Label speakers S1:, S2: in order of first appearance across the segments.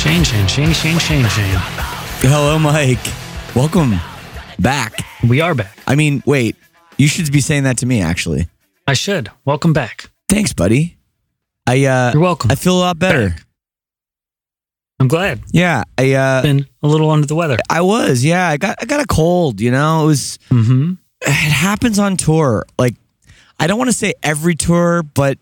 S1: Shane, Shane, Shane, Shane, Shane, Shane.
S2: Hello, Mike. Welcome back.
S1: We are back.
S2: I mean, wait, you should be saying that to me, actually.
S1: I should. Welcome back.
S2: Thanks, buddy. I uh
S1: You're welcome.
S2: I feel a lot better.
S1: Back. I'm glad.
S2: Yeah, I uh
S1: Been a little under the weather.
S2: I was. Yeah, I got I got a cold, you know. It was
S1: Mm-hmm.
S2: it happens on tour. Like I don't want to say every tour, but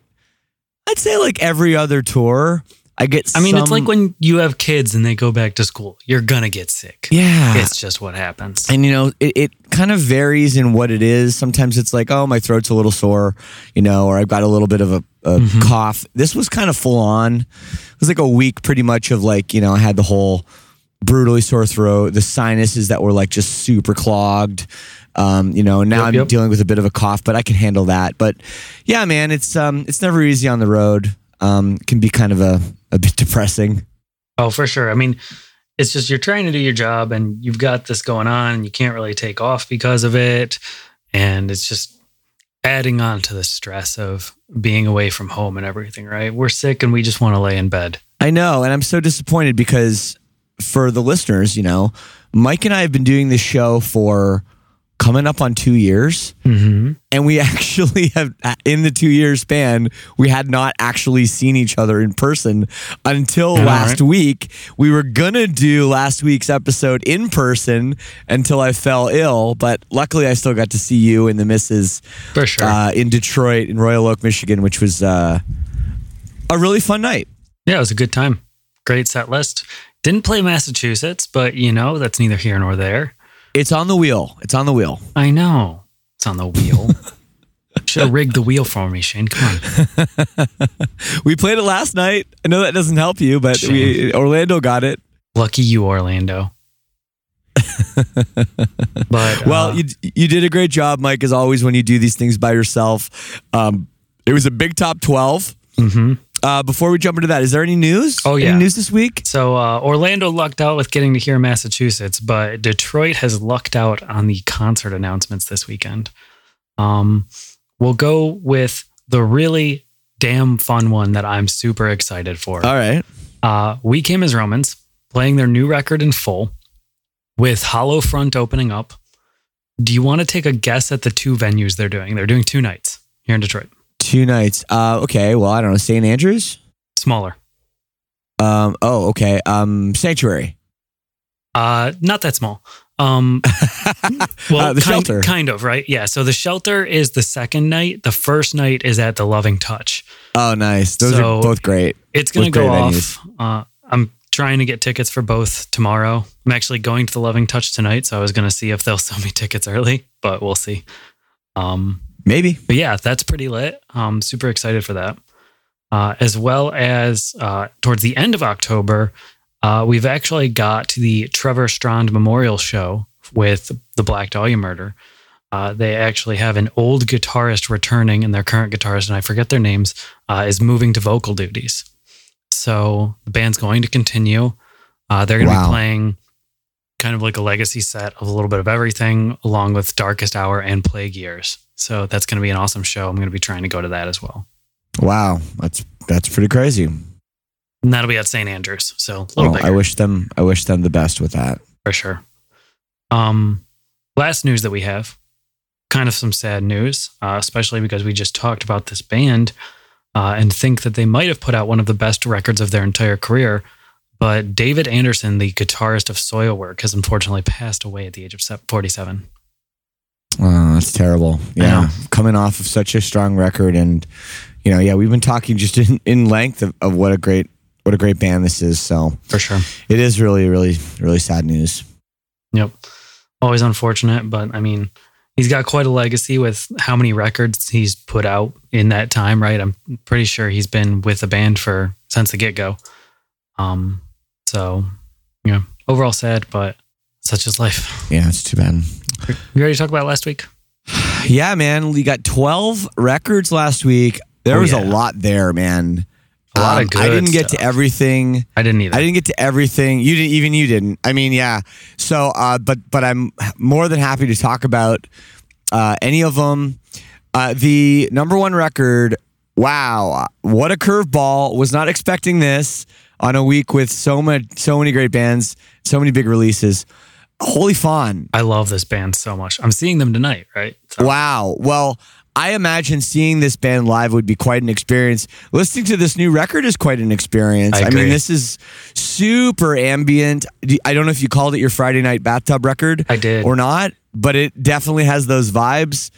S2: I'd say like every other tour. I get
S1: I mean, it's like when you have kids and they go back to school. You're gonna get sick.
S2: Yeah.
S1: It's just what happens.
S2: and you know it, it kind of varies in what it is sometimes it's like oh my throat's a little sore you know or i've got a little bit of a, a
S1: Mm-hmm.
S2: cough this was kind of full on it was like a week pretty much of like you know i had the whole brutally sore throat the sinuses that were like just super clogged um, you know now
S1: Yep,
S2: i'm
S1: yep.
S2: dealing with a bit of a cough but i can handle that but yeah man it's um it's never easy on the road um can be kind of a, a bit depressing
S1: Oh, for sure. I mean, it's just you're trying to do your job and you've got this going on and you can't really take off because of it. And it's just adding on to the stress of being away from home and everything, right? We're sick and we just want to lay in bed.
S2: I know, and I'm so disappointed because for the listeners, you know, Mike and I have been doing this show for coming up on two years,
S1: Mm-hmm.
S2: and we actually have in the two year span we had not actually seen each other in person until
S1: know,
S2: last
S1: right?
S2: week. We were gonna do last week's episode in person until I fell ill, but luckily I still got to see you and the misses
S1: For sure.
S2: uh, in Detroit in Royal Oak, Michigan, which was uh, a really fun night.
S1: yeah, it was a good time. Great set list. Didn't play Massachusetts, but you know, that's neither here nor there.
S2: It's on the wheel. It's on the wheel.
S1: I know. It's on the wheel. Should have rigged the wheel for me, Shane. Come on.
S2: We played it last night. I know that doesn't help you, but we, Orlando got it.
S1: Lucky you, Orlando. but
S2: Well,
S1: uh,
S2: you you did a great job, Mike, as always when you do these things by yourself. Um, it was a big top twelve.
S1: mhm.
S2: Uh, before we jump into that, is there any news?
S1: Oh, yeah.
S2: any news this week?
S1: So uh, Orlando lucked out with getting to hear Massachusetts, but Detroit has lucked out on the concert announcements this weekend. Um, we'll go with the really damn fun one that I'm super excited for.
S2: All right.
S1: Uh, we came as Romans, playing their new record in full, with Hollow Front opening up. Do you want to take a guess at the two venues they're doing? They're doing two nights here in Detroit.
S2: Two nights. Uh, okay. Well, I don't know. St. Andrews.
S1: Smaller.
S2: Um. Oh, okay. Um. Sanctuary.
S1: Uh, not that small. Um, well,
S2: Uh, the
S1: kind,
S2: shelter.
S1: kind of, right? Yeah. So the shelter is the second night. The first night is at the Loving Touch.
S2: Oh, nice. Those
S1: So-
S2: are both great.
S1: It's going to go off. Uh, I'm trying to get tickets for both tomorrow. I'm actually going to the Loving Touch tonight, so I was going to see if they'll sell me tickets early, but we'll see. Um,
S2: Maybe.
S1: but yeah, that's pretty lit. I'm super excited for that. Uh, as well as uh, towards the end of October, uh, we've actually got the Trevor Strnad Memorial Show with the Black Dahlia murder. Uh, they actually have an old guitarist returning, and their current guitarist, and I forget their names, uh, is moving to vocal duties. So the band's going to continue. Uh, they're going to
S2: Wow.
S1: be playing kind of like a legacy set of a little bit of everything, along with Darkest Hour and Plague Years. So that's going to be an awesome show. I'm going to be trying to go to that as well.
S2: Wow. That's that's pretty crazy.
S1: And that'll be at St. Andrews. So a little
S2: Well, I wish them. I wish them the best with that.
S1: for sure. Um, last news that we have, kind of some sad news, uh, especially because we just talked about this band uh, and think that they might have put out one of the best records of their entire career. But David Andersson, the guitarist of Soilwork, has unfortunately passed away at the age of 47.
S2: Oh, that's terrible. Yeah, coming off of such a strong record, and you know, yeah, we've been talking just in, in length of, of what a great what a great band this is. So
S1: For sure.
S2: it is really, really, really sad news.
S1: Yep. Always unfortunate, but I mean, he's got quite a legacy with how many records he's put out in that time, right? I'm pretty sure he's been with the band for since the get go. Um, so yeah, overall sad, but such is life.
S2: Yeah, it's too bad.
S1: We already talked about last week.
S2: Yeah, man, we got twelve records last week. There
S1: Oh,
S2: was
S1: yeah.
S2: a lot there, man.
S1: A lot of
S2: Um,
S1: good.
S2: I didn't get to everything.
S1: I didn't either.
S2: I didn't get to everything. You didn't. Even you didn't. I mean, yeah. So, uh, but but I'm more than happy to talk about uh, any of them. Uh, the number one record. Wow, what a curveball! Was not expecting this on a week with so much, so many great bands, so many big releases. Holy Fawn!
S1: I love this band so much. I'm seeing them tonight, right? So,
S2: Wow. Well, I imagine seeing this band live would be quite an experience. Listening to this new record is quite an experience.
S1: I
S2: I, mean, this is super ambient. I don't know if you called it your Friday night bathtub record
S1: I did.
S2: or not, but it definitely has those vibes.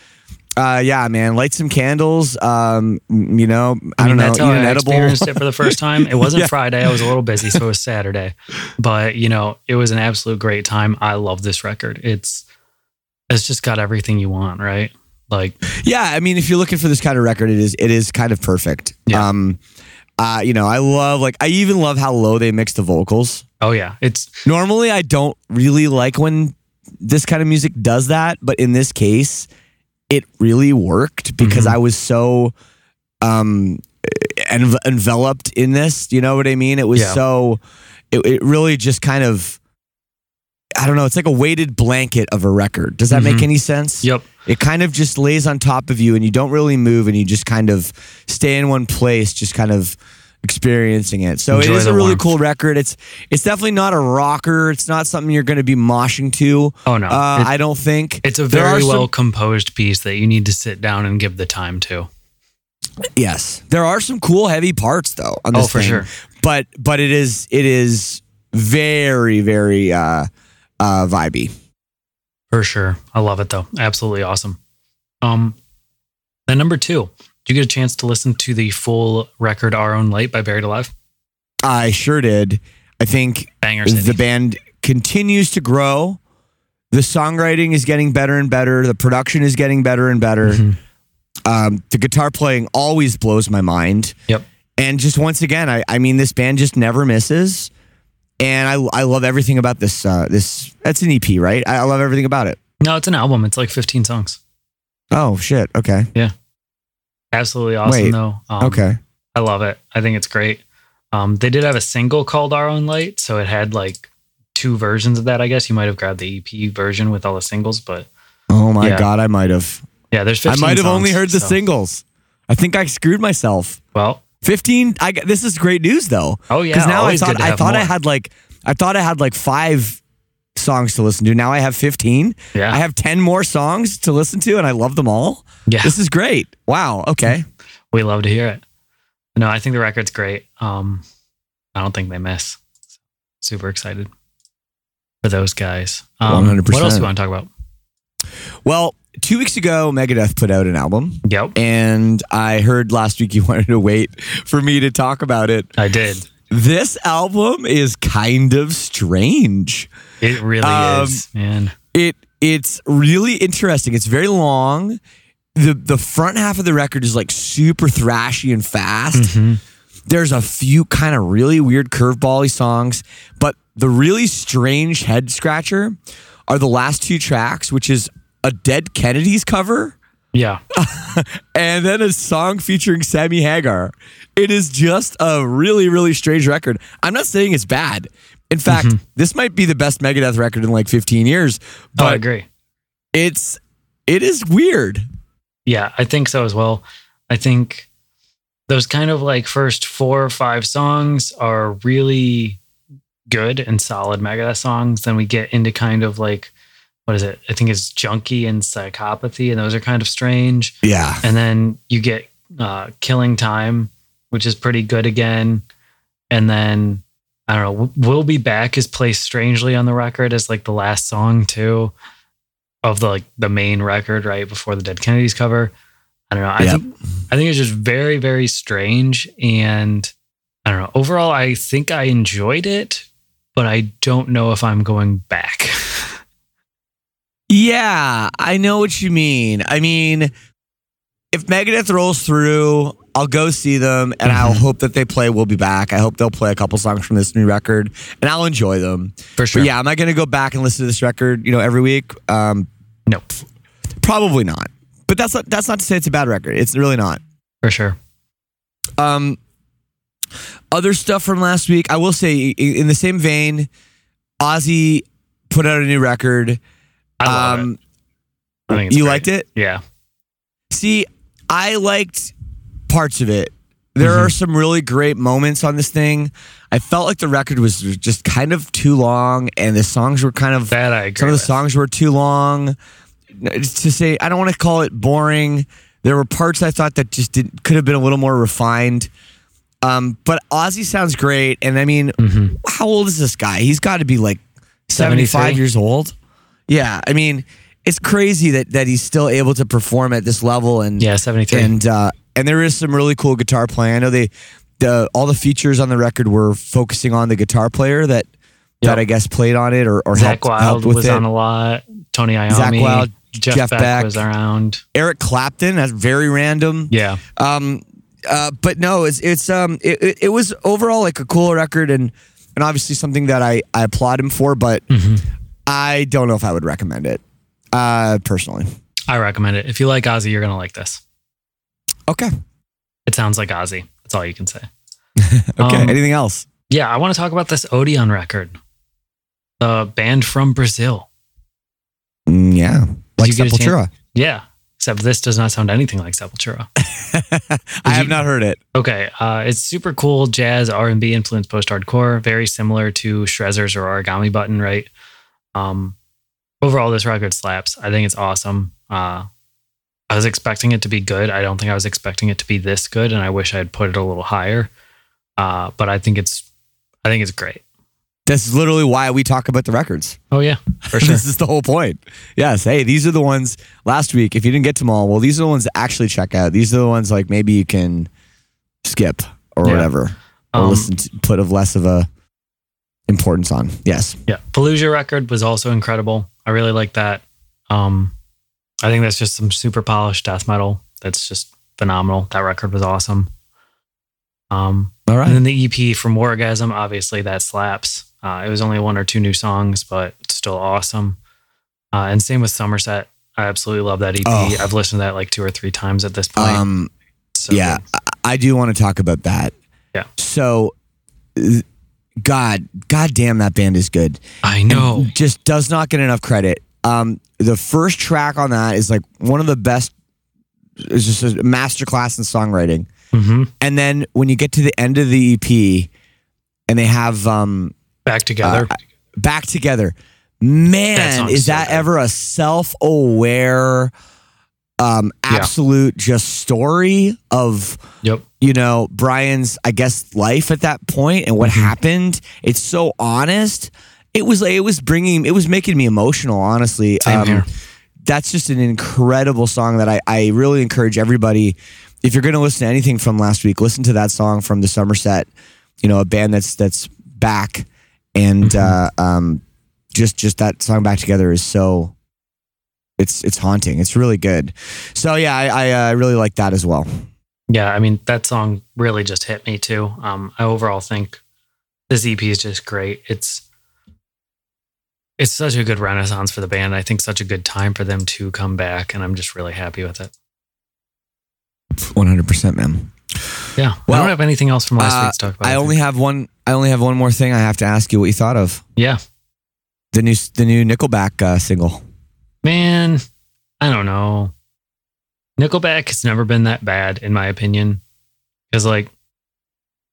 S2: Uh, yeah, man. Light some candles. Um, you know, I,
S1: I
S2: don't know.
S1: that's how I
S2: edible.
S1: experienced it for the first time. It wasn't
S2: Yeah.
S1: Friday. I was a little busy, so it was Saturday. But you know, it was an absolute great time. I love this record. It's it's just got everything you want, right? Like,
S2: Yeah, I mean, if you're looking for this kind of record, it is it is kind of perfect.
S1: Yeah.
S2: Um, uh, you know, I love like I even love how low they mix the vocals.
S1: oh yeah, it's
S2: Normally, I don't really like when this kind of music does that, but in this case, it really worked because
S1: Mhm.
S2: I was so um env- enveloped in this. You know what I mean? It was
S1: Yeah.
S2: so. It, it really just kind of. I don't know. It's like a weighted blanket of a record. Does that make
S1: Mhm.
S2: any sense?
S1: yep.
S2: It kind of just lays on top of you, and you don't really move, and you just kind of stay in one place, just kind of experiencing it. So
S1: Enjoy
S2: it is a really
S1: warmth.
S2: cool record. It's it's definitely not a rocker. It's not something you're going to be moshing to.
S1: Oh no,
S2: Uh,
S1: It-
S2: I don't think
S1: it's a very
S2: some-
S1: well composed piece that you need to sit down and give the time to.
S2: Yes, there are some cool heavy parts though. On this
S1: Oh, for
S2: thing.
S1: sure.
S2: But but it is it is very very uh, uh, vibey.
S1: For sure. I love it though. Absolutely awesome. Um then number two, did you get a chance to listen to the full record Our Own Light by Buried Alive?
S2: I sure did. I think the band continues to grow. The songwriting is getting better and better. The production is getting better and better.
S1: Mhm.
S2: Um, the guitar playing always blows my mind.
S1: Yep.
S2: And just once again, I, I mean, this band just never misses. And I, I love everything about this. Uh, this that's an EP, right? I, love everything about it.
S1: No, it's an album. It's like 15 songs.
S2: Oh shit. Okay.
S1: Absolutely awesome
S2: Wait.
S1: though. Um,
S2: okay.
S1: I love it. I think it's great. Um, they did have a single called Our Own Light, so it had like two versions of that. I guess you might have grabbed the EP version with all the singles, but
S2: Oh my
S1: Yeah.
S2: god, I might have.
S1: yeah, there's
S2: I might have
S1: songs,
S2: only heard the
S1: so-
S2: singles. I think I screwed myself.
S1: Well,
S2: 15 I this is great news though.
S1: Oh, yeah,
S2: Cuz now I thought I thought I had like I thought I had like 5 songs to listen to. Now I have 15.
S1: Yeah.
S2: I have 10 more songs to listen to and I love them all.
S1: Yeah.
S2: This is great. Wow. Okay.
S1: we love to hear it. No, I think the record's great. Um, I don't think they miss. Super excited for those guys. Um,
S2: 100%.
S1: What else do you want to talk about?
S2: Well, 2 weeks ago Megadeth put out an album
S1: Yep,
S2: and I heard last week you wanted to wait for me to talk about it.
S1: I did.
S2: This album is kind of strange.
S1: It really
S2: Um,
S1: is, man.
S2: it it's really interesting. It's very long. The the front half of the record is like super thrashy and fast.
S1: Mhm.
S2: There's a few kind of really weird curvebally songs, but the really strange head scratcher are the last two tracks, which is a Dead Kennedys cover
S1: Yeah,
S2: and then a song featuring Sammy Hagar. It is just a really, really strange record. I'm not saying it's bad. In fact, this might be the best Megadeth record in like 15 years,
S1: oh, I agree.
S2: it's it is weird.
S1: Yeah, I think so as well. I think those kind of like first four or five songs are really good and solid Megadeth songs. Then we get into kind of like what is it? I think it's Junkie and Psychopathy, and those are kind of strange.
S2: Yeah.
S1: And then you get uh, Killing Time, which is pretty good again. And then I don't know, We'll Be Back is placed strangely on the record as like the last song too of the like the main record right before the Dead Kennedys cover. I don't know. I think I think it's just very very strange and I don't know. Overall I think I enjoyed it, but I don't know if I'm going back.
S2: Yeah, I know what you mean. I mean, if Megadeth rolls through, I'll go see them and I'll hope that they play We'll Be Back. I hope they'll play a couple songs from this new record and I'll enjoy them.
S1: For sure.
S2: But yeah, am I going to go back and listen to this record, you know, every week? Um,
S1: No.
S2: probably not. But that's not, that's not to say it's a bad record. It's really not.
S1: For sure.
S2: Um, other stuff from last week, I will say, in the same vein, Ozzy put out a new record.
S1: I love
S2: um,
S1: it. I
S2: you
S1: great.
S2: liked it?
S1: Yeah.
S2: See, I liked parts of it. There
S1: Mhm.
S2: are some really great moments on this thing. I felt like the record was just kind of too long, and the songs were kind of
S1: That I agree.
S2: some of the
S1: with.
S2: songs were too long. To say, I don't want to call it boring. There were parts I thought that just did, could have been a little more refined. Um, but Ozzy sounds great, and I mean,
S1: Mhm.
S2: how old is this guy? He's got to be like seventy-five
S1: 73?
S2: years old. Yeah, I mean, it's crazy that that he's still able to perform at this level, and
S1: Yeah, 73.
S2: and uh, and there is some really cool guitar playing. I know they the all the features on the record were focusing on the guitar player that
S1: Yep.
S2: that I guess played on it or or
S1: Zakk
S2: helped,
S1: Wylde
S2: helped with
S1: was
S2: it.
S1: on a lot. Tony Iommi.
S2: Zakk Wylde,
S1: Jeff,
S2: Jeff
S1: Beck,
S2: Beck.
S1: was around.
S2: Eric Clapton. That's very random.
S1: Yeah.
S2: Um, uh, but no, it's it's um it, it, it was overall like a cool record and and obviously something that I I applaud him for, but
S1: Mhm.
S2: I don't know if I would recommend it uh personally.
S1: I recommend it. If you like Ozzy, you're going to like this.
S2: Okay.
S1: It sounds like Ozzy. That's all you can say.
S2: Okay.
S1: Um,
S2: Anything else?
S1: Yeah, I want to talk about this Odeon record. The band from Brazil.
S2: Mm, yeah. Like
S1: you get a chance-
S2: Sepultura.
S1: Yeah. Except this does not sound anything like Sepultura.
S2: I have
S1: you-
S2: not heard it.
S1: Okay, uh, it's super cool jazz R and B influenced post hardcore, very similar to Shrezzers or Origami Button, right? Um, overall, this record slaps. I think it's awesome. Uh, I was expecting it to be good. I don't think I was expecting it to be this good, and I wish I had put it a little higher. Uh, but I think it's, I think it's great.
S2: That's literally why we talk about the records.
S1: Oh yeah, for sure.
S2: this is the whole point. Yes. Hey, these are the ones last week. If you didn't get to them all, well, these are the ones to actually check out. These are the ones like maybe you can skip or
S1: Yeah.
S2: whatever, or
S1: Um,
S2: listen to put of less of a importance on. Yes.
S1: Yeah, Fallujah record was also incredible. I really like that. Um, I think that's just some super polished death metal. That's just phenomenal. That record was awesome. Um,
S2: All
S1: and then the EP from Wargasm, obviously that slaps. Uh, it was only one or two new songs, but still awesome. Uh, and same with Somerset. I absolutely love that EP.
S2: Oh.
S1: I've listened to that like two or three times at this point.
S2: Um.
S1: So
S2: yeah,
S1: good.
S2: I, I do want to talk about that.
S1: Yeah.
S2: So, uh, God, God damn, that band is good.
S1: I know.
S2: and just does not get enough credit. Um, the first track on that is like one of the best is just a masterclass in songwriting.
S1: hmm
S2: And then when you get to the end of the EP, and they have um,
S1: Back together.
S2: Uh, back together. Man,
S1: song's
S2: is
S1: so
S2: that
S1: good.
S2: ever a self-aware, um,
S1: Yeah.
S2: absolute just story of
S1: yep.
S2: you know Brian's, I guess, life at that point and what
S1: Mhm.
S2: happened? It's so honest. It was like it was bringing, it was making me emotional. Honestly, Um,
S1: here.
S2: that's just an incredible song that I, I really encourage everybody. If you're going to listen to anything from last week, listen to that song from the Somerset. You know, a band that's that's back, and uh, um, just just that song back together is so. It's it's haunting. It's really good. So yeah, I I uh, really like that as well.
S1: Yeah, I mean that song really just hit me too. Um, I overall think this EP is just great. It's it's such a good renaissance for the band. I think such a good time for them to come back, and I'm just really happy with it.
S2: One hundred percent, man.
S1: Yeah,
S2: Well, I
S1: don't have anything else from last
S2: uh,
S1: week to talk about.
S2: I only have one. I only have one more thing. I have to ask you what you thought of
S1: yeah,
S2: the new the new Nickelback uh, single.
S1: man, I don't know. Nickelback has never been that bad, in my opinion, because like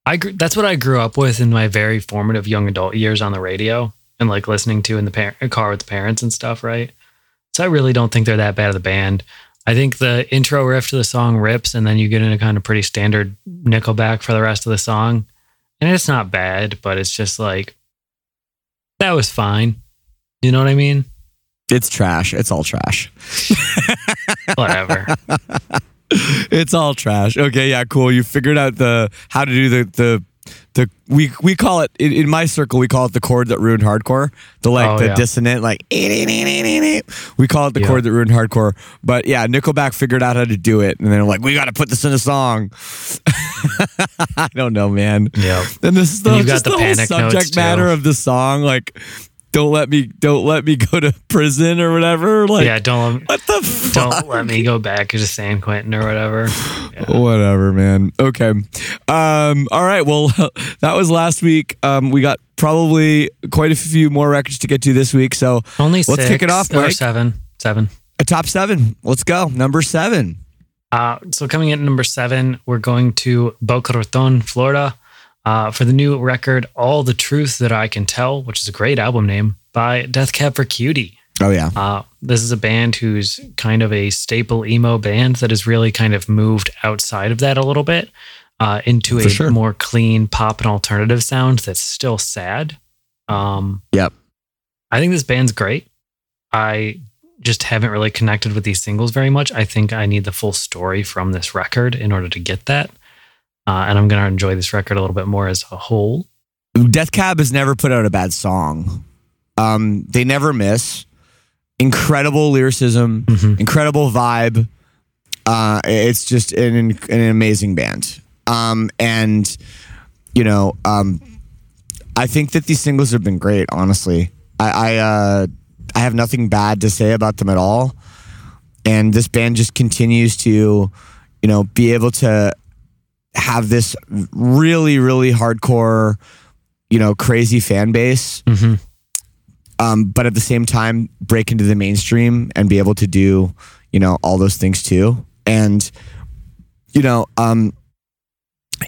S1: I that's what I grew up with in my very formative young adult years on the radio and like listening to in the par- car with the parents and stuff, right? So I really don't think they're that bad of the band. I think the intro riff to the song rips, and then you get into kind of pretty standard Nickelback for the rest of the song, and it's not bad, but it's just like that was fine. You know what I mean?
S2: It's trash. It's all trash.
S1: Whatever.
S2: it's all trash. Okay, yeah, cool. You figured out the how to do the the the we we call it in, in my circle we call it the chord that ruined hardcore. The like
S1: Oh,
S2: the
S1: yeah.
S2: dissonant like we call it the
S1: Yeah.
S2: chord that ruined hardcore. But yeah, Nickelback figured out how to do it, and they're like, we got to put this in a song. I don't know, man.
S1: yeah.
S2: And this is the,
S1: And you've got
S2: just
S1: the
S2: the, whole subject matter of the song, like. Don't let me don't let me go to prison or whatever. Like
S1: yeah, don't
S2: what the fuck?
S1: don't let me go back to San Quentin or whatever. Yeah.
S2: Whatever, man. Okay. Um, all right. Well, that was last week. Um, we got probably quite a few more records to get to this week. So
S1: Only
S2: Let's kick it off, Mike.
S1: seven. Seven.
S2: a top seven. Let's go. Number seven.
S1: Uh, so coming in at number seven, we're going to Boca Raton, Florida, uh, for the new record "All the Truth That I Can Tell," which is a great album name by Death Cab for Cutie.
S2: Oh yeah.
S1: Uh, this is a band who's kind of a staple emo band that has really kind of moved outside of that a little bit uh, into
S2: For
S1: a
S2: sure.
S1: more clean pop and alternative sound that's still sad. Um,
S2: Yep.
S1: I think this band's great. I just haven't really connected with these singles very much. I think I need the full story from this record in order to get that. Uh, and I'm going to enjoy this record a little bit more as a whole.
S2: Death Cab has never put out a bad song. Um, they never miss. Incredible lyricism,
S1: Mhm.
S2: incredible vibe. Uh, it's just an an amazing band. Um, and you know, um, I think that these singles have been great. Honestly, I I, uh, I have nothing bad to say about them at all. And this band just continues to, you know, be able to have this really really hardcore, you know, crazy fan base.
S1: Mm-hmm.
S2: um, but at the same time break into the mainstream and be able to do you know all those things too. And you know um,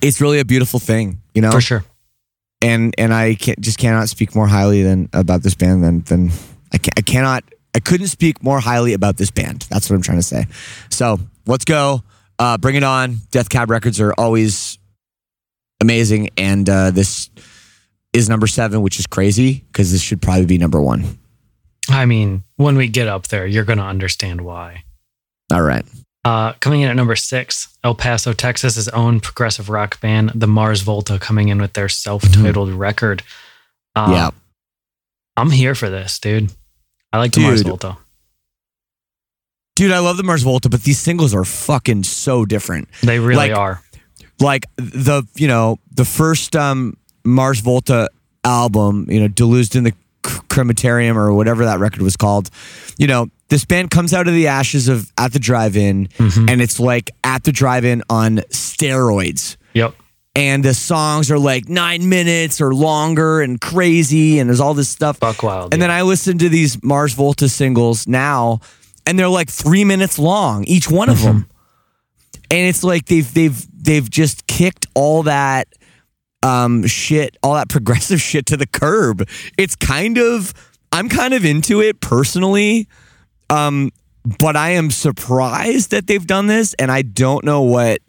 S2: it's really a beautiful thing you know?
S1: For sure.
S2: and and i can't, just cannot speak more highly than about this band than than I, can, I cannot i couldn't speak more highly about this band. That's what i'm trying to say. So let's go uh, bring it on death cab records are always amazing and uh, this is number seven which is crazy because this should probably be number one
S1: I mean, when we get up there, you're going to understand why.
S2: all right
S1: Uh, coming in at number six, El Paso, Texas' own progressive rock band, the Mars Volta, coming in with their self-titled record. Uh,
S2: Mm-hmm. yeah
S1: I'm here for this, dude. I like the Mars Volta.
S2: Dude, I love the Mars Volta, but these singles are fucking so different.
S1: They really
S2: Like-
S1: are.
S2: Like the, you know, the first um Mars Volta album, you know, Deluged in the Crematorium or whatever that record was called. You know, this band comes out of the ashes of At the Drive-In
S1: Mhm.
S2: and it's like At the Drive-In on steroids.
S1: Yep.
S2: And the songs are like 9 minutes or longer and crazy and there's all this stuff.
S1: Buck Wild.
S2: And then I listen to these Mars Volta singles now, and they're like three minutes long, each one of them. and it's like they've they've they've just kicked all that um shit, all that progressive shit to the curb. It's kind of I'm kind of into it personally. Um but I am surprised that they've done this and I don't know what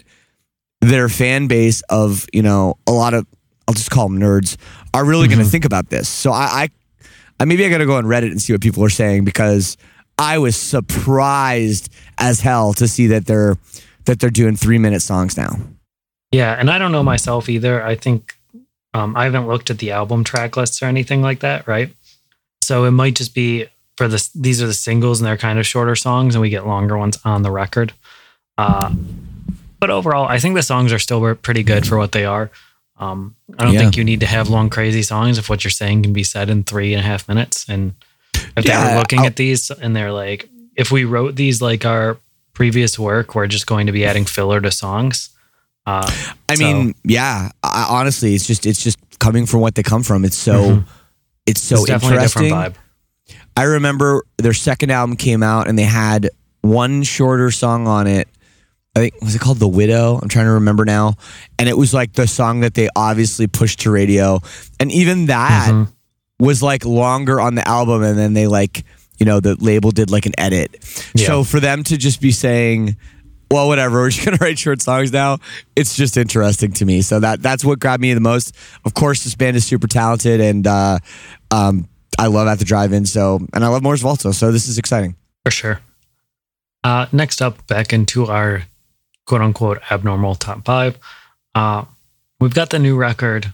S2: their fan base of, you know, a lot of I'll just call them nerds are really going to think about this. So I, I I maybe I got to go on Reddit and see what people are saying because I was surprised as hell to see that they're that they're doing 3-minute songs now.
S1: Yeah, and I don't know myself either. I think um, I haven't looked at the album track lists or anything like that, right? So it might just be for this. These are the singles, and they're kind of shorter songs, and we get longer ones on the record. Uh, but overall, I think the songs are still pretty good for what they are. Um, I don't
S2: Yeah.
S1: think you need to have long, crazy songs if what you're saying can be said in three and a half minutes. And if they
S2: Yeah,
S1: were looking
S2: I'll-
S1: at these and they're like, if we wrote these like our previous work, we're just going to be adding filler to songs. Uh,
S2: I
S1: So-
S2: mean, yeah, I, honestly, it's just it's just coming from what they come from. It's so
S1: Mhm.
S2: it's so
S1: it's
S2: interesting.
S1: different vibe.
S2: I remember their second album came out and they had one shorter song on it. I think was it called The Widow? I'm trying to remember now. And it was like the song that they obviously pushed to radio. And even that
S1: Mhm.
S2: Was like longer on the album and then they like, you know, the label did like an edit.
S1: Yeah.
S2: So for them to just be saying, well, whatever, we're just gonna write short songs now. It's just interesting to me. So that that's what grabbed me the most. Of course, this band is super talented, and uh, um, I love at the drive-in. So, and I love Mars Volta. So this is exciting.
S1: For sure. Uh, next up, back into our quote unquote abnormal top five, uh, we've got the new record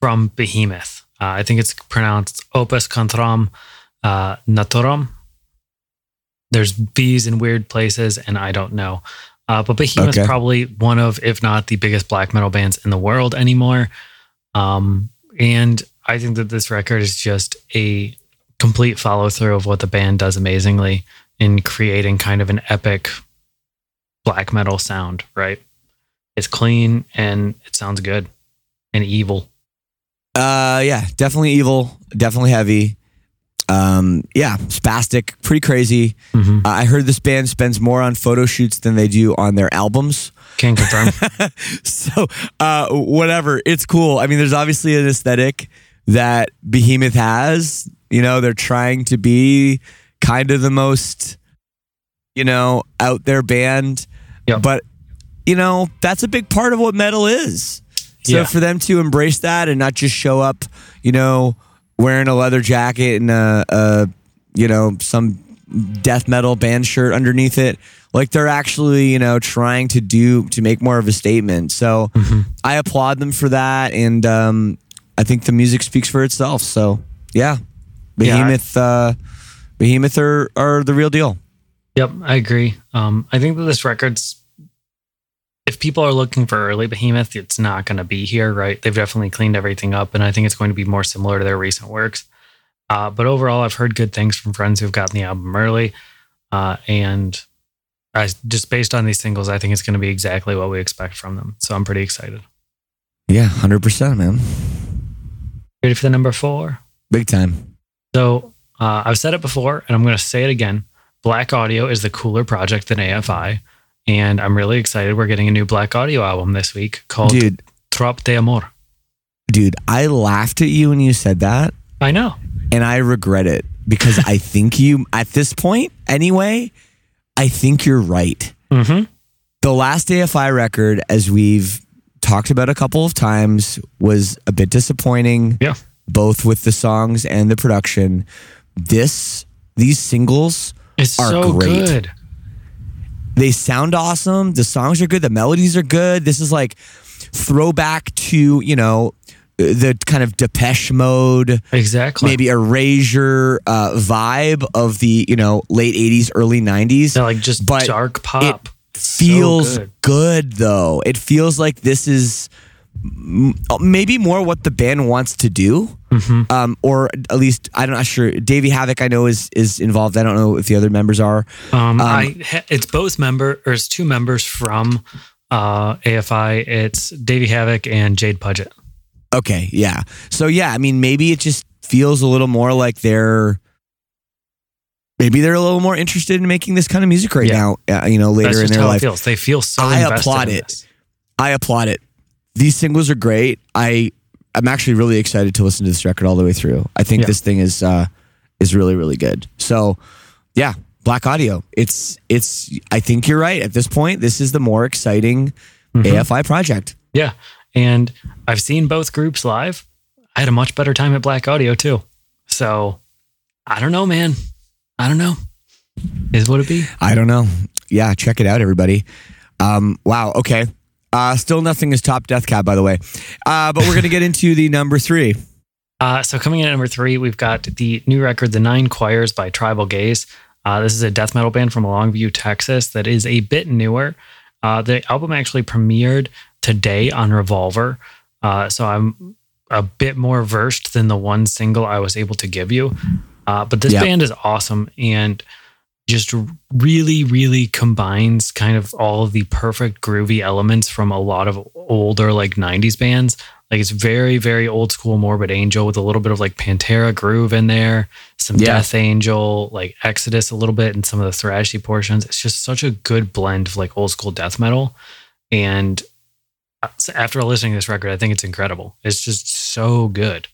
S1: from Behemoth. Uh, I think it's pronounced Opus Contram uh, Naturam. There's B's in weird places, and I don't know. Uh, but Behemoth's
S2: Okay.
S1: probably one of, if not the biggest black metal bands in the world anymore. Um, and I think that this record is just a complete follow through of what the band does amazingly in creating kind of an epic black metal sound, right? It's clean and it sounds good and evil.
S2: Uh, yeah, definitely evil, definitely heavy. Um, yeah, spastic, pretty crazy.
S1: Mhm.
S2: Uh, I heard this band spends more on photo shoots than they do on their albums.
S1: Can confirm.
S2: so uh, whatever it's cool i mean there's obviously an aesthetic that behemoth has you know they're trying to be kind of the most you know out there band
S1: Yep.
S2: but you know that's a big part of what metal is so
S1: Yeah.
S2: for them to embrace that and not just show up you know wearing a leather jacket and a, a you know some death metal band shirt underneath it like they're actually you know trying to do to make more of a statement. So i applaud them for that and um i think the music speaks for itself. So yeah.
S1: Yeah, I-
S2: behemoth uh behemoth are, are the real deal.
S1: Yep, I agree. Um, I think that this record's, if people are looking for early Behemoth, it's not going to be here, right? They've definitely cleaned everything up, and I think it's going to be more similar to their recent works. Uh, but overall, I've heard good things from friends who've gotten the album early, uh, and I just based on these singles, I think it's going to be exactly what we expect from them. So I'm pretty excited.
S2: yeah 100% man
S1: Ready for the number four?
S2: big time
S1: So uh, I've said it before, and I'm going to say it again. Blaqk Audio is the cooler project than AFI, and I'm really excited. We're getting a new Blaqk Audio album this week called
S2: dude
S1: Trop d'Amour.
S2: dude i laughed at you when you said that
S1: I know.
S2: and I regret it because I think you, at this point anyway, I think you're right.
S1: Mm-hmm.
S2: The last AFI record, as we've talked about a couple of times, was a bit disappointing.
S1: Yeah.
S2: Both with the songs and the production. This, these singles,
S1: It's
S2: Are
S1: so
S2: great.
S1: good.
S2: They sound awesome. The songs are good. The melodies are good. This is like throwback to, you know, the kind of Depeche mode,
S1: Exactly.
S2: maybe erasure uh, vibe of the you know late 80s early 90s
S1: They're like just
S2: But
S1: dark pop.
S2: feels
S1: good.
S2: good. though it feels like this is maybe more what the band wants to do
S1: Mhm.
S2: um, or at least i'm not sure Davey Havok i know is is involved i don't know if the other members are
S1: Um, I it's both member or it's two members from uh, AFI. It's Davey Havok and Jade Puget.
S2: okay yeah so yeah i mean maybe it just feels a little more like they're maybe they're a little more interested in making this kind of music right
S1: Yeah.
S2: now. Uh, you know, later in their
S1: how
S2: life.
S1: it feels. They feel so.
S2: I applaud
S1: in
S2: it.
S1: this.
S2: I applaud it. These singles are great. I I'm actually really excited to listen to this record all the way through. I think
S1: Yeah.
S2: this thing is uh is really really good. So, yeah, Blaqk Audio. It's it's I think you're right. At this point, this is the more exciting
S1: Mm-hmm.
S2: AFI project.
S1: Yeah, and I've seen both groups live. I had a much better time at Blaqk Audio too. So I don't know, man. I don't know. Is what it be?
S2: I don't know. Yeah, check it out, everybody. Um, wow. Okay. Uh, still nothing is top Death Cab, by the way. Uh, but we're gonna get into the number three.
S1: Uh, so coming in at number three, we've got the new record, "The Nine Choirs" by Tribal Gaze. Uh, this is a death metal band from Longview, Texas, that is a bit newer. Uh, the album actually premiered today on Revolver, uh, so I'm a bit more versed than the one single I was able to give you. Uh, but this
S2: Yep.
S1: band is awesome and just really, really combines kind of all of the perfect groovy elements from a lot of older like 90s bands. Like it's very, very old school Morbid Angel with a little bit of like Pantera groove in there, some
S2: Yeah.
S1: Death Angel, like Exodus a little bit, and some of the thrashy portions. It's just such a good blend of like old school death metal. And uh, after listening to this record, I think it's incredible. It's just so good.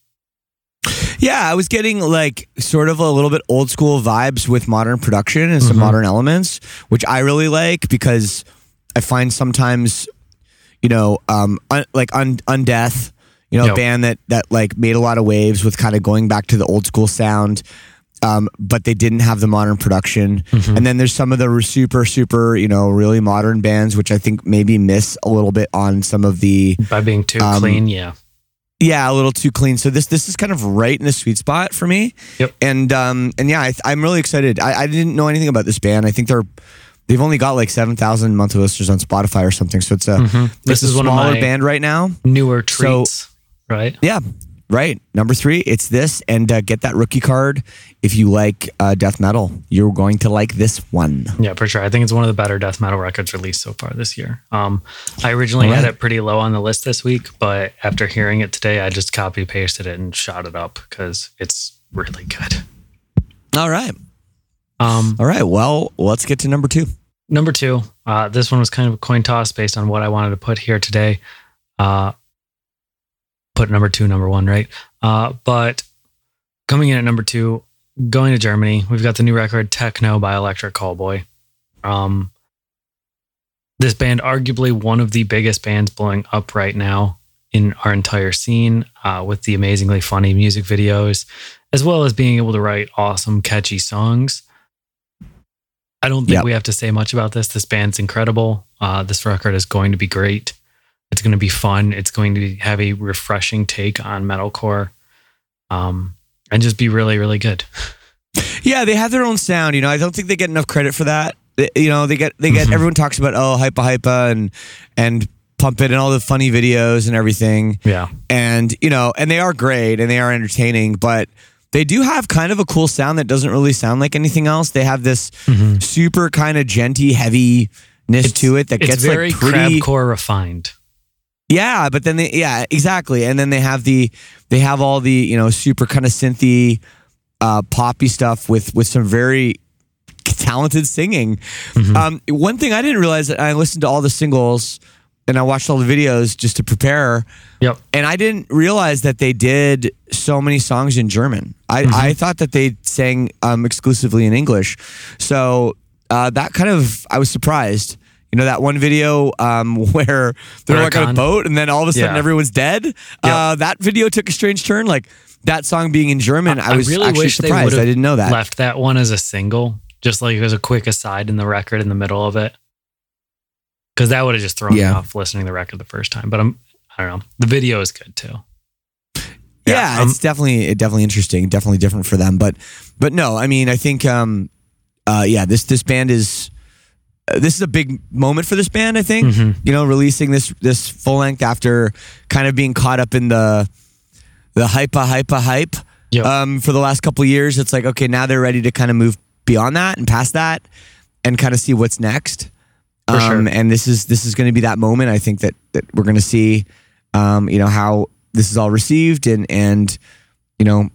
S2: Yeah, I was getting like sort of a little bit old school vibes with modern production and some
S1: Mhm.
S2: modern elements, which I really like because I find sometimes, you know, um, un- like un- Undeath, you know, a
S1: Yep.
S2: band that that like made a lot of waves with kind of going back to the old school sound. Um, but they didn't have the modern production.
S1: Mhm.
S2: And then there's some of the super, super, you know, really modern bands, which I think maybe miss a little bit on some of the
S1: By being too
S2: Um,
S1: clean, yeah.
S2: Yeah, a little too clean. So this this is kind of right in the sweet spot for me.
S1: Yep.
S2: And um and yeah, I, I'm really excited. I, I didn't know anything about this band. I think they're they've only got like seven thousand monthly listeners on Spotify or something. So it's a
S1: Mhm. This is
S2: a
S1: one of
S2: smaller
S1: my
S2: band right now.
S1: newer
S2: So-
S1: treats, right?
S2: Yeah. Right. Number three, it's this. And uh, get that rookie card if you like uh, death metal. You're going to like this one.
S1: Yeah, for sure. I think it's one of the better death metal records released so far this year. Um, I originally had it pretty low on the list this week, but after hearing it today, I just copy pasted it and shot it up because it's really good.
S2: All right.
S1: Um,
S2: All right. Well, let's get to number two.
S1: number two, uh, this one was kind of a coin toss based on what I wanted to put here today. Uh, put number two, number one, right? Uh, but coming in at number two, going to Germany, we've got the new record Tekkno by Electric Callboy. Um, this band, arguably one of the biggest bands blowing up right now in our entire scene, uh, with the amazingly funny music videos, as well as being able to write awesome, catchy songs. I don't think
S2: Yep.
S1: we have to say much about this. This band's incredible. Uh, this record is going to be great. It's going to be fun. It's going to have a refreshing take on metalcore, um, and just be really, really good.
S2: Yeah, they have their own sound. You know, I don't think they get enough credit for that. They- You know, they get they get
S1: Mhm.
S2: everyone talks about oh hypa hypa and and pump it and all the funny videos and everything.
S1: Yeah,
S2: And you know, and they are great and they are entertaining, but they do have kind of a cool sound that doesn't really sound like anything else. They have this super kind of djenty heaviness to it that gets
S1: very
S2: like pretty
S1: crabcore refined.
S2: Yeah, but then they yeah, exactly. And then they have the they have all the, you know, super kind of synthy uh poppy stuff with with some very talented singing.
S1: Mhm.
S2: Um one thing I didn't realize that I listened to all the singles and I watched all the videos just to prepare
S1: Yep.
S2: and I didn't realize that they did so many songs in German. I,
S1: Mm-hmm.
S2: I thought that they sang um, exclusively in English. So uh, that kind of I was surprised. You know that one video um, where they're like on a boat and then all of a sudden
S1: Yeah.
S2: everyone's dead. Uh, that video took a strange turn. Like that song being in German, I, was
S1: really
S2: actually surprised. I didn't know that.
S1: Left that one as a single, just like it was a quick aside in the record in the middle of it, because that would have just thrown me off listening to the record the first time. But I'm, I don't know. The video is good too.
S2: yeah,
S1: Yeah, um,
S2: it's definitely definitely interesting, definitely different for them. But but no, I mean, I think um, uh, yeah, this this band is this is a big moment for this band. I think
S1: Mhm.
S2: you know releasing this this full length after kind of being caught up in the the hypa hypa hype
S1: Yep.
S2: um, for the last couple of years. It's like okay, now they're ready to kind of move beyond that and past that and kind of see what's next.
S1: For sure.
S2: Um, and this is this is going to be that moment. I think that that we're going to see, um, you know, how this is all received and and you know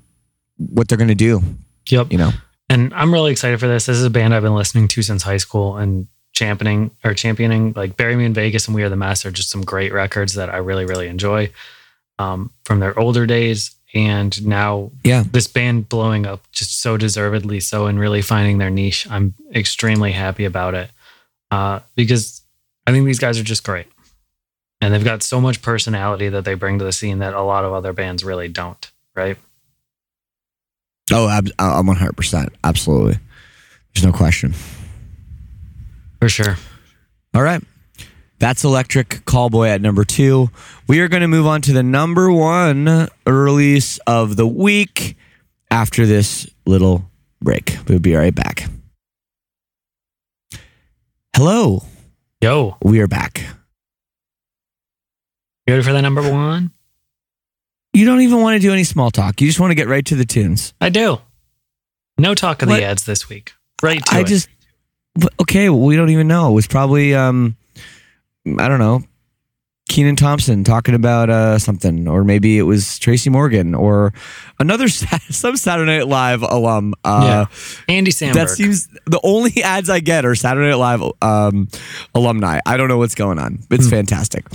S2: what they're going to do.
S1: Yep.
S2: You know,
S1: And I'm really excited for this. This is a band I've been listening to since high school and championing or championing like Bury Me in Vegas and We Are the Mess are just some great records that I really, really enjoy um, from their older days. And now
S2: Yeah.
S1: this band blowing up just so deservedly so and really finding their niche. I'm extremely happy about it uh, because I think these guys are just great. And they've got so much personality that they bring to the scene that a lot of other bands really don't, right?
S2: Oh, ab- I'm 100%. Absolutely. There's no question.
S1: For sure.
S2: All right. That's Electric Callboy at number two. We are going to move on to the number one release of the week after this little break. We'll be right back. Hello.
S1: Yo,
S2: We are back.
S1: you ready for the number one?
S2: You don't even want to do any small talk. You just want to get right to the tunes.
S1: I do. No talk of
S2: What?
S1: the ads this week. Right to
S2: I
S1: it.
S2: just okay. We don't even know. It was probably um, I don't know, Kenan Thompson talking about uh something, or maybe it was Tracy Morgan or another some Saturday Night Live alum. Uh, yeah.
S1: Andy Samberg.
S2: That seems the only ads I get are Saturday Night Live um, alumni. I don't know what's going on. It's
S1: Hmm.
S2: fantastic.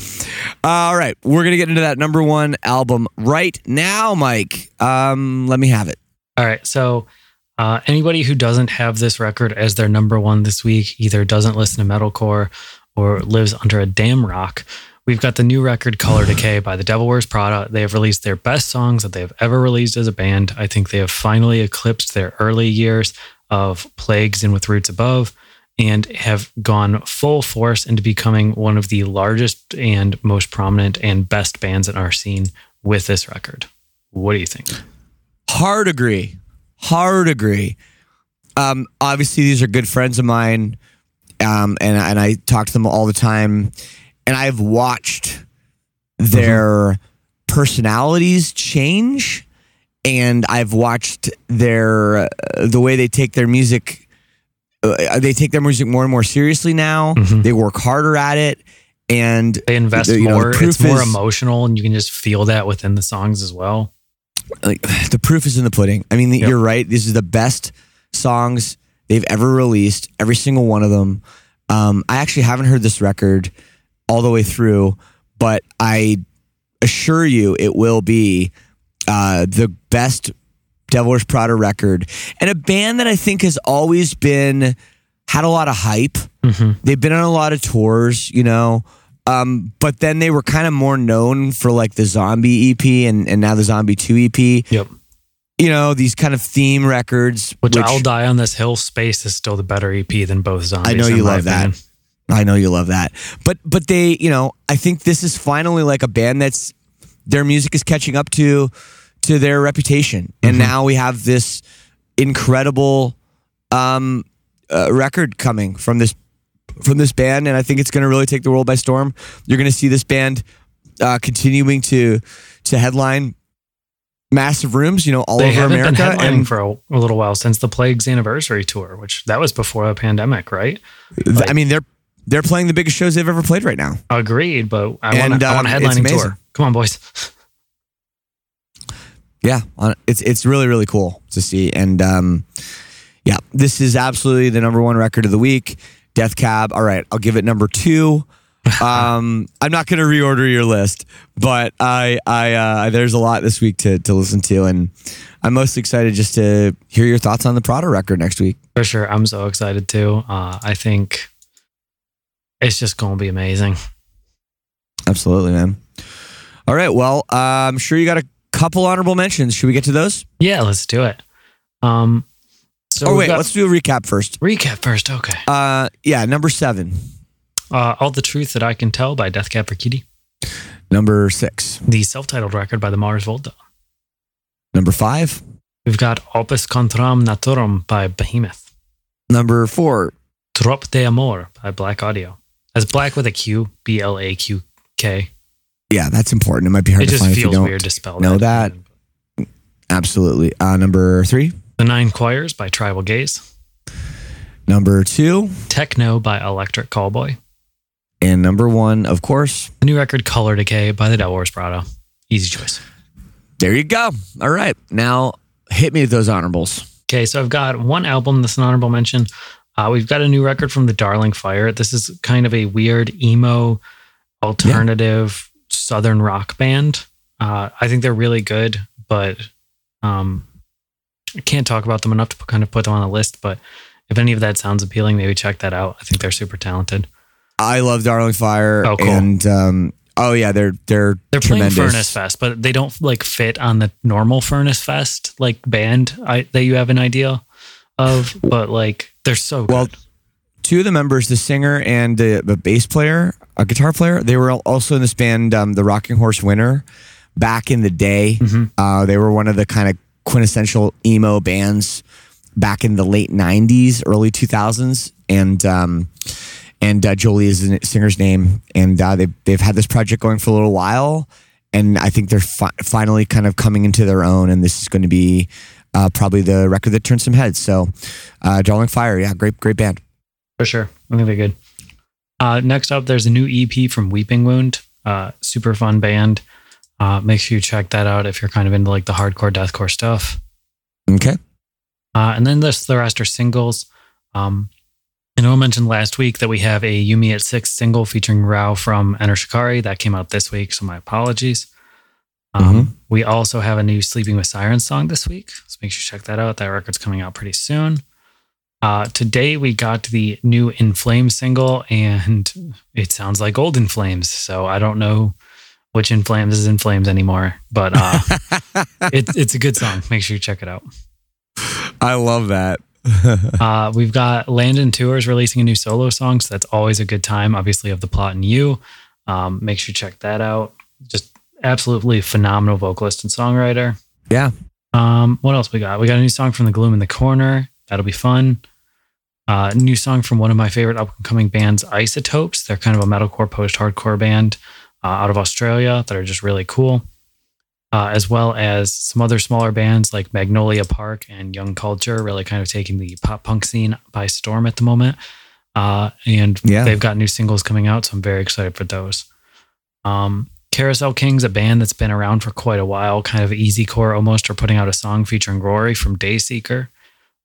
S2: All right, we're gonna get into that number one album right now, Mike. Um, let me have it.
S1: All right. So, uh, anybody who doesn't have this record as their number one this week either doesn't listen to metalcore or lives under a damn rock. We've got the new record Color Decay by the Devil Wears Prada. They have released their best songs that they have ever released as a band. I think they have finally eclipsed their early years of Plagues and With Roots Above and have gone full force into becoming one of the largest and most prominent and best bands in our scene with this record. What do you think?
S2: Hard agree. Hard agree. Um, obviously, these are good friends of mine, um, and and I talk to them all the time, and I've watched their personalities change, and I've watched their uh, the way they take their music. Uh, they take their music more and more seriously now.
S1: Mhm.
S2: They work harder at it, and
S1: they invest
S2: The- you know, the
S1: more.
S2: proof
S1: it's more
S2: is-
S1: emotional, and you can just feel that within the songs as well.
S2: Like the proof is in the pudding. I mean,
S1: Yep.
S2: you're right. These are the best songs they've ever released. Every single one of them. Um, I actually haven't heard this record all the way through, but I assure you, it will be uh, the best Devil Wears Prada record, and a band that I think has always been had a lot of hype.
S1: Mhm.
S2: They've been on a lot of tours, you know. Um, but then they were kind of more known for like the Zombie EP and, and now the Zombie 2 EP.
S1: Yep.
S2: You know, these kind of theme records.
S1: Which, I'll die on this hill. Space is still the better EP than both zombies.
S2: I know you love that. I know you love that. But but they, you know, I think this is finally like a band that's their music is catching up to to their reputation. And
S1: Mhm.
S2: now we have this incredible um uh, record coming from this from this band and I think it's going to really take the world by storm. You're going to see this band uh, continuing to to headline massive rooms, you know, all
S1: They
S2: over
S1: haven't
S2: America
S1: been headlining
S2: and
S1: for a, a little while since the Plague's anniversary tour, which that was before the pandemic, right?
S2: th- I mean they're they're playing the biggest shows they've ever played right now.
S1: Agreed, but I
S2: And,
S1: want a, I want a
S2: um,
S1: headlining tour. Come on, boys.
S2: Yeah, it's it's really really cool to see, and um, yeah, this is absolutely the number one record of the week. Death Cab. All right, I'll give it number two. Um, I'm not going to reorder your list, but I I uh, there's a lot this week to to listen to, and I'm most excited just to hear your thoughts on the Prada record next week.
S1: For sure. I'm so excited too. Uh, I think it's just going to be amazing.
S2: Absolutely, man. All right, well, uh, I'm sure you got a couple honorable mentions. Should we get to those?
S1: Yeah, let's do it. Um, so
S2: oh wait,
S1: got-
S2: let's do a recap first.
S1: recap first. Okay.
S2: Uh, yeah, number seven,
S1: Uh, All the Truth That I Can Tell by Death Cab for Cutie.
S2: number six,
S1: The self titled record by the Mars Volta.
S2: number five,
S1: We've got Opvs Contra Natvram by Behemoth.
S2: number four,
S1: Trop d'Amour by Blaqk Audio. As Black with a Q, B L A Q K.
S2: Yeah, that's important. It might be hard
S1: It
S2: to
S1: just
S2: find if you
S1: feels
S2: don't.
S1: weird to spell
S2: know
S1: that.
S2: Absolutely. Uh, number three,
S1: The Nine Choirs by Tribal Gaze.
S2: number two,
S1: Tekkno by Electric Callboy.
S2: and number one, of course.
S1: The new record Color Decay by the Devil Wears Prada. Easy choice.
S2: There you go. All right, now hit me with those honorables.
S1: Okay, so I've got one album that's an honorable mention. Uh, we've got a new record from the Darling Fire. This is kind of a weird emo alternative yeah. southern rock band. Uh, I think they're really good, but um, can't talk about them enough to kind of put them on a list. But if any of that sounds appealing, maybe check that out. I think they're super talented.
S2: I love Darling Fire.
S1: Oh, cool.
S2: And um, oh yeah, they're they're
S1: they're
S2: tremendous.
S1: playing Furnace Fest, but they don't like fit on the normal Furnace Fest like band I, that you have an idea of. But like they're so
S2: well.
S1: Good.
S2: Two of the members, the singer and the, the bass player, a guitar player, they were also in this band, um, the Rocking Horse Winner, back in the day.
S1: Mm-hmm.
S2: Uh, they were one of the kind of quintessential emo bands back in the late '90s, early 2000s, and um, and uh, Jolie is the singer's name, and uh, they they've had this project going for a little while, and I think they're fi- finally kind of coming into their own, and this is going to be uh, probably the record that turns some heads. So, uh, Fire, yeah, great great band
S1: for sure. I think they're good. Uh, next up, there's a new EP from Weeping Wound, uh, super fun band. Uh, make sure you check that out if you're kind of into like the hardcore deathcore stuff.
S2: Okay.
S1: Uh, and then this, the rest are singles. Um, I know I mentioned last week that we have a You Me at Six single featuring Rou from Enter Shikari. That came out this week, so my apologies. Um,
S2: Mhm.
S1: We also have a new Sleeping with Sirens song this week, so make sure you check that out. That record's coming out pretty soon. Uh, today we got the new In Flames single, and it sounds like old In Flames. So I don't know which In Flames is In Flames anymore, but uh, it, it's a good song. Make sure you check it out.
S2: I love that.
S1: Uh, we've got Landon Tewers releasing a new solo song, so that's always a good time. Obviously, of The Plot in You. Um, make sure you check that out. Just absolutely phenomenal vocalist and songwriter.
S2: yeah.
S1: Um, what else we got? We got a new song from the Gloom in the Corner. That'll be fun. Uh, new song from one of my favorite upcoming bands, Isotopes. They're kind of a metalcore post-hardcore band uh, out of Australia that are just really cool. Uh, as well as some other smaller bands like Magnolia Park and Young Culture, really kind of taking the pop punk scene by storm at the moment. Uh, and
S2: Yeah.
S1: they've got new singles coming out, so I'm very excited for those. Um, Carousel Kings, a band that's been around for quite a while, kind of easy core almost, are putting out a song featuring Rory from Dayseeker.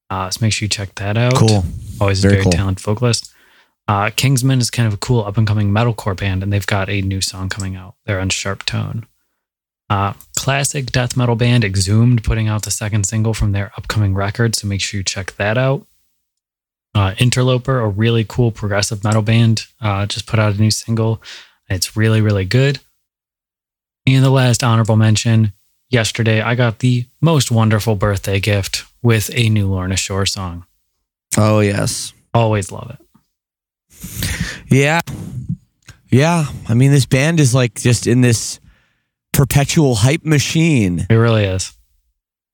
S1: Uh, so make sure you check that out.
S2: Cool.
S1: Always a
S2: Very
S1: very
S2: cool.
S1: talented vocalist. Uh, Kingsman is kind of a cool up and coming metalcore band, and they've got a new song coming out. They're on SharpTone. Uh, classic death metal band Exhumed putting out the second single from their upcoming record, so make sure you check that out. Uh, Interloper, a really cool progressive metal band, uh, just put out a new single. It's really, really good. And the last honorable mention yesterday, I got the most wonderful birthday gift with a new Lorna Shore song.
S2: Oh yes.
S1: Always love it.
S2: Yeah. Yeah. I mean, this band is like just in this perpetual hype machine.
S1: It really is.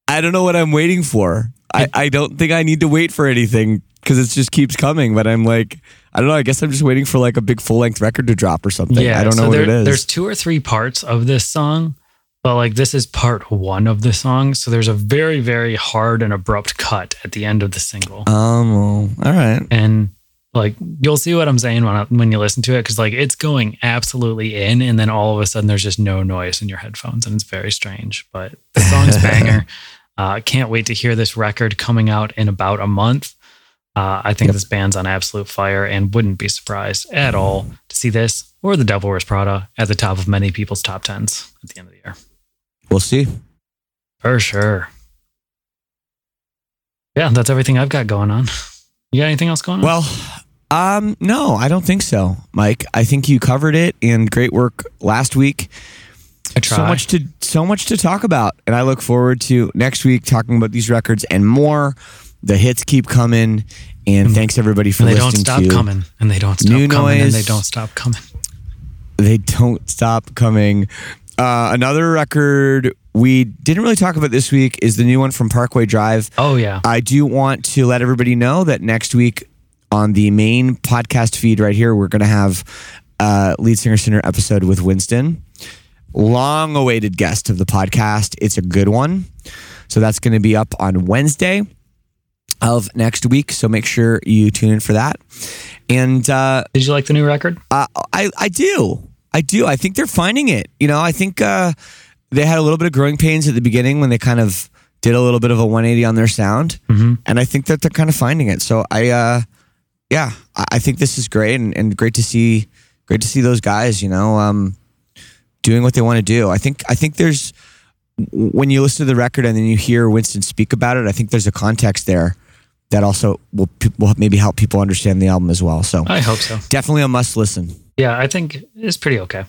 S2: I don't know what I'm waiting for. I, I don't think I need to wait for anything because it just keeps coming. But I'm like, I don't know. I guess I'm just waiting for like a big full length record to drop or something. Yeah, I don't know
S1: so
S2: what
S1: there-
S2: it is.
S1: There's two or three parts of this song, but like this is part one of the song. So there's a very, very hard and abrupt cut at the end of the single.
S2: Um. well, all right.
S1: and like you'll see what I'm saying when I, when you listen to it because like it's going absolutely in, and then all of a sudden there's just no noise in your headphones, and it's very strange. But the song's banger. Uh, can't wait to hear this record coming out in about a month. Uh, I think
S2: Yep.
S1: this band's on absolute fire, and wouldn't be surprised at all to see this or the Devil Wears Prada at the top of many people's top tens at the end of the year,
S2: We'll see.
S1: for sure. Yeah, that's everything I've got going on. You got anything else going on?
S2: Well, um, no, I don't think so, Mike. I think you covered it, and great work last week. So much to so much to talk about, and I look forward to next week talking about these records and more. The hits keep coming, and thanks everybody for listening.
S1: and they don't stop
S2: to.
S1: coming and they don't stop
S2: New
S1: coming and they don't stop coming
S2: They don't stop coming. Uh, another record we didn't really talk about this week is the new one from Parkway Drive.
S1: oh yeah
S2: I do want to let everybody know that next week on the main podcast feed right here, we're going to have uh, lead singer singer episode with Winston. Long awaited guest of the podcast. It's a good one. So that's going to be up on Wednesday of next week. So make sure you tune in for that. And uh,
S1: did you like the new record
S2: uh, I I do. I do. I think they're finding it. You know, I think uh, they had a little bit of growing pains at the beginning when they kind of did a little bit of a 180 on their sound,
S1: Mhm.
S2: and I think that they're kind of finding it. So I, uh, yeah, I, I think this is great and, and great to see, great to see those guys. You know, um, doing what they want to do. I think I think there's when you listen to the record and then you hear Winston speak about it. I think there's a context there that also will, will maybe help people understand the album as well. So
S1: I hope so.
S2: definitely a must listen.
S1: Yeah, I think it's pretty okay.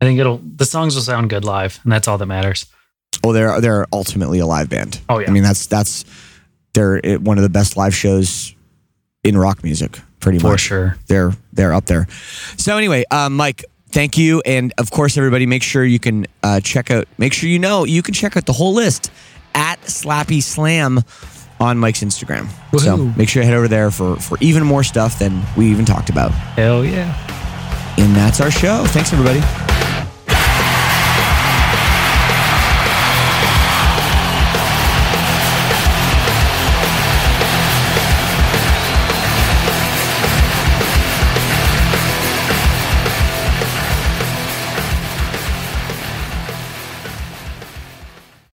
S1: I think it'll the songs will sound good live, and that's all that matters.
S2: Oh, they're they're ultimately a live band.
S1: Oh, yeah.
S2: I mean that's that's they're one of the best live shows in rock music. Pretty
S1: For
S2: much, For
S1: sure.
S2: they're they're up there. So anyway, um, Mike, thank you, and of course, everybody, make sure you can uh, check out. Make sure you know you can check out the whole list at Slappy Slam on Mike's Instagram. So make sure you head over there for for even more stuff than we even talked about.
S1: Hell yeah.
S2: And that's our show. Thanks, everybody.